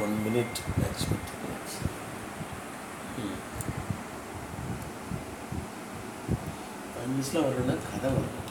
one minute maximum two minutes five மினிட்ஸில் வரணும்னா கதை வரணும்